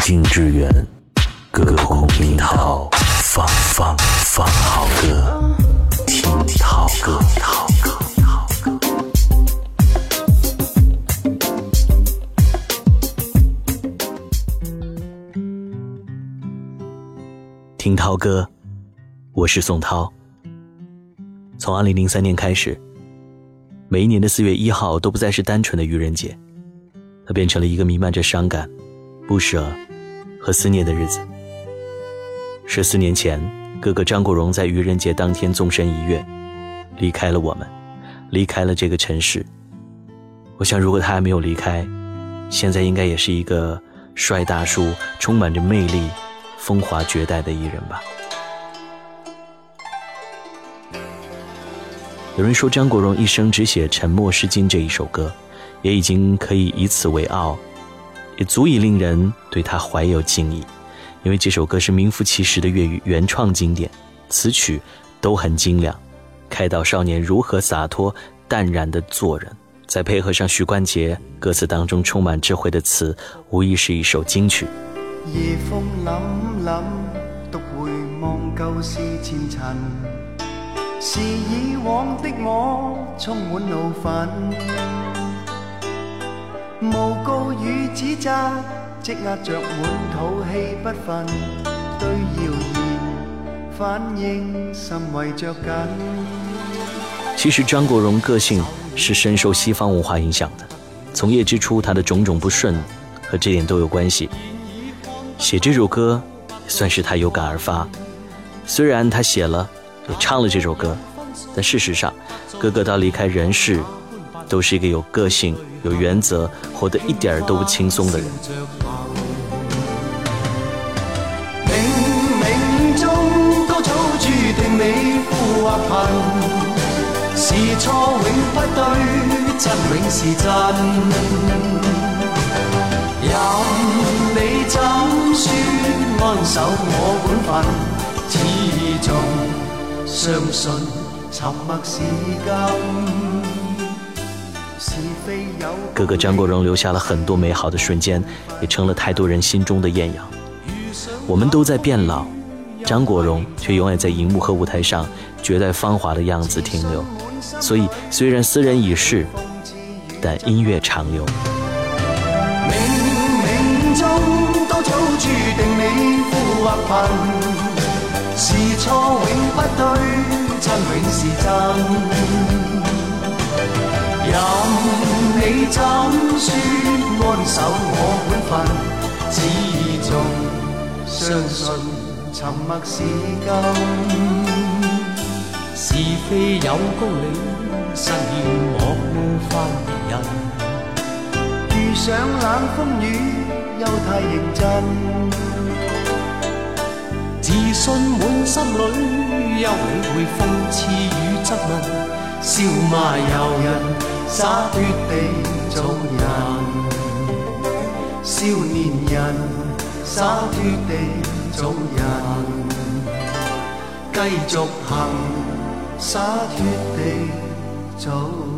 静致远，隔空听涛，放放放好歌，听涛歌。听涛歌，我是宋涛。从二零零三年开始，每一年的四月一号都不再是单纯的愚人节，它变成了一个弥漫着伤感、不舍和思念的日子。十四年前，哥哥张国荣在愚人节当天纵身一跃，离开了我们，离开了这个城市。我想，如果他还没有离开，现在应该也是一个帅大叔，充满着魅力、风华绝代的艺人吧。有人说张国荣一生只写《沉默是金》这一首歌，也已经可以以此为傲，也足以令人对他怀有敬意。因为这首歌是名副其实的粤语原创经典，词曲都很精良，开导少年如何洒脱淡然的做人。再配合上许冠杰歌词当中充满智慧的词，无疑是一首金曲。夜风凛凛，独回望旧事前尘。是以往的我充满怒愤，诬告与指责积压着满肚气不愤，对谣言反应甚为着紧。其实张国荣个性是深受西方文化影响的，从业之初他的种种不顺和这点都有关系。写这首歌算是他有感而发，虽然他写了。也唱了这首歌，但事实上，哥哥到离开人世，都是一个有个性、有原则、活得一点儿都不轻松的人。冥冥中都早注定你富或贫，是错永不对，真永是真。任你怎说，安守我本分，始终。相信沉默是金哥哥张国荣留下了很多美好的瞬间，也成了太多人心中的艳阳。我们都在变老，张国荣却永远在荧幕和舞台上绝代芳华的样子停留。所以，虽然斯人已逝，但音乐长留。你怎说，安守我本分，始终相信沉默是金。是非有公理，失意莫犯别人。遇上冷风雨，又太认真。自信满心里，休理会讽刺与质问，笑骂由人，洒脱地做人。少年人，洒脱地做人，继续行，洒脱地做。